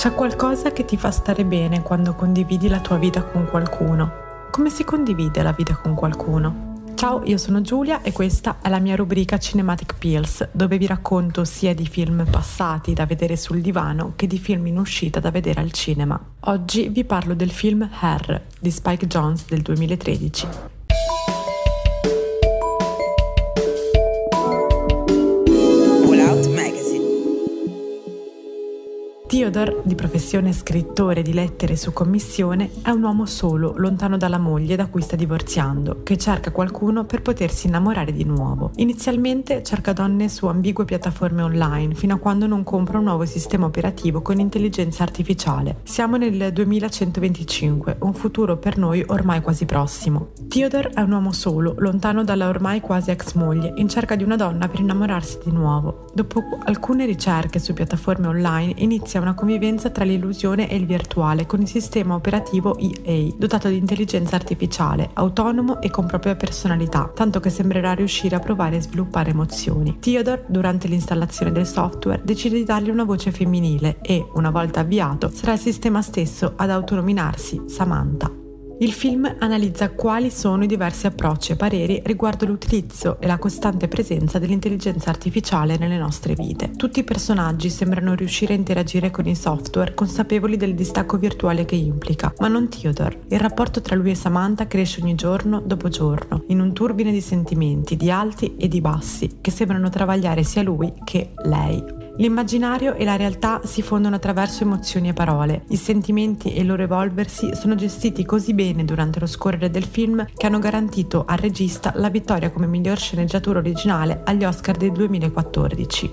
C'è qualcosa che ti fa stare bene quando condividi la tua vita con qualcuno. Come si condivide la vita con qualcuno? Ciao, io sono Giulia e questa è la mia rubrica Cinematic Pills, dove vi racconto sia di film passati da vedere sul divano che di film in uscita da vedere al cinema. Oggi vi parlo del film Hair di Spike Jones del 2013. Theodore, di professione scrittore di lettere su commissione, è un uomo solo, lontano dalla moglie da cui sta divorziando, che cerca qualcuno per potersi innamorare di nuovo. Inizialmente cerca donne su ambigue piattaforme online, fino a quando non compra un nuovo sistema operativo con intelligenza artificiale. Siamo nel 2125, un futuro per noi ormai quasi prossimo. Theodore è un uomo solo, lontano dalla ormai quasi ex moglie, in cerca di una donna per innamorarsi di nuovo. Dopo alcune ricerche su piattaforme online inizia una convivenza tra l'illusione e il virtuale con il sistema operativo EA, dotato di intelligenza artificiale, autonomo e con propria personalità, tanto che sembrerà riuscire a provare e sviluppare emozioni. Theodore, durante l'installazione del software, decide di dargli una voce femminile e, una volta avviato, sarà il sistema stesso ad autonominarsi Samantha. Il film analizza quali sono i diversi approcci e pareri riguardo l'utilizzo e la costante presenza dell'intelligenza artificiale nelle nostre vite. Tutti i personaggi sembrano riuscire a interagire con il software consapevoli del distacco virtuale che implica, ma non Theodore. Il rapporto tra lui e Samantha cresce ogni giorno dopo giorno, in un turbine di sentimenti, di alti e di bassi, che sembrano travagliare sia lui che lei. L'immaginario e la realtà si fondono attraverso emozioni e parole. I sentimenti e il loro evolversi sono gestiti così bene durante lo scorrere del film che hanno garantito al regista la vittoria come miglior sceneggiatura originale agli Oscar del 2014.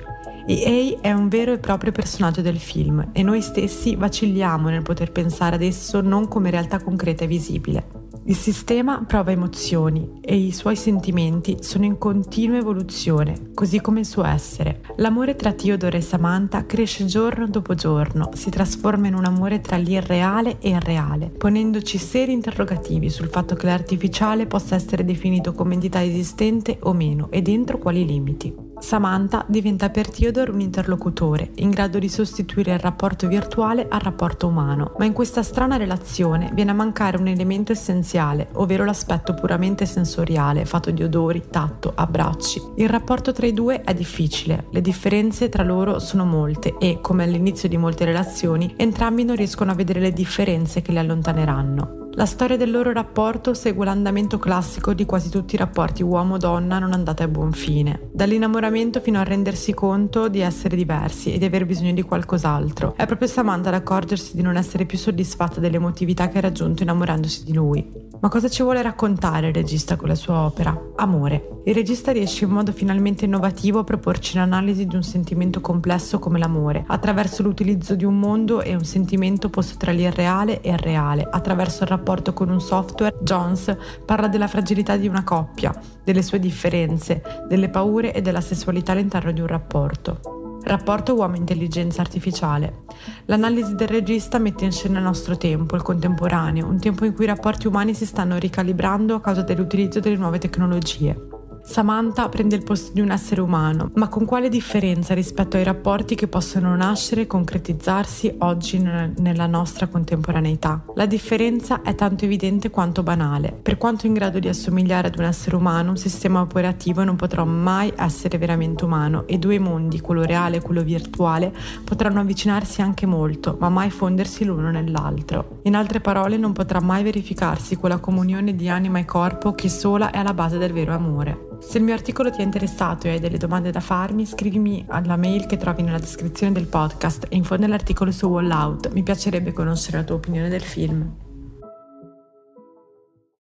EA è un vero e proprio personaggio del film e noi stessi vacilliamo nel poter pensare ad esso non come realtà concreta e visibile. Il sistema prova emozioni e i suoi sentimenti sono in continua evoluzione, così come il suo essere. L'amore tra Theodore e Samantha cresce giorno dopo giorno, si trasforma in un amore tra l'irreale e il reale, ponendoci seri interrogativi sul fatto che l'artificiale possa essere definito come entità esistente o meno e dentro quali limiti. Samantha diventa per Theodore un interlocutore, in grado di sostituire il rapporto virtuale al rapporto umano, ma in questa strana relazione viene a mancare un elemento essenziale, ovvero l'aspetto puramente sensoriale, fatto di odori, tatto, abbracci. Il rapporto tra i due è difficile, le differenze tra loro sono molte e, come all'inizio di molte relazioni, entrambi non riescono a vedere le differenze che li allontaneranno. La storia del loro rapporto segue l'andamento classico di quasi tutti i rapporti uomo-donna non andati a buon fine, dall'innamoramento fino a rendersi conto di essere diversi e di aver bisogno di qualcos'altro. È proprio Samantha ad accorgersi di non essere più soddisfatta dell'emotività che ha raggiunto innamorandosi di lui. Ma cosa ci vuole raccontare il regista con la sua opera? Amore. Il regista riesce in modo finalmente innovativo a proporci l'analisi di un sentimento complesso come l'amore, attraverso l'utilizzo di un mondo e un sentimento posto tra l'irreale e il reale, attraverso il rapporto con un software. Jones parla della fragilità di una coppia, delle sue differenze, delle paure e della sessualità all'interno di un rapporto. Rapporto uomo-intelligenza artificiale. L'analisi del regista mette in scena il nostro tempo, il contemporaneo, un tempo in cui i rapporti umani si stanno ricalibrando a causa dell'utilizzo delle nuove tecnologie. Samantha prende il posto di un essere umano, ma con quale differenza rispetto ai rapporti che possono nascere e concretizzarsi oggi nella nostra contemporaneità? La differenza è tanto evidente quanto banale. Per quanto in grado di assomigliare ad un essere umano, un sistema operativo non potrà mai essere veramente umano e due mondi, quello reale e quello virtuale, potranno avvicinarsi anche molto, ma mai fondersi l'uno nell'altro. In altre parole, non potrà mai verificarsi quella comunione di anima e corpo che sola è alla base del vero amore. Se il mio articolo ti è interessato e hai delle domande da farmi, scrivimi alla mail che trovi nella descrizione del podcast e in fondo all'articolo su Wallout. Mi piacerebbe conoscere la tua opinione del film.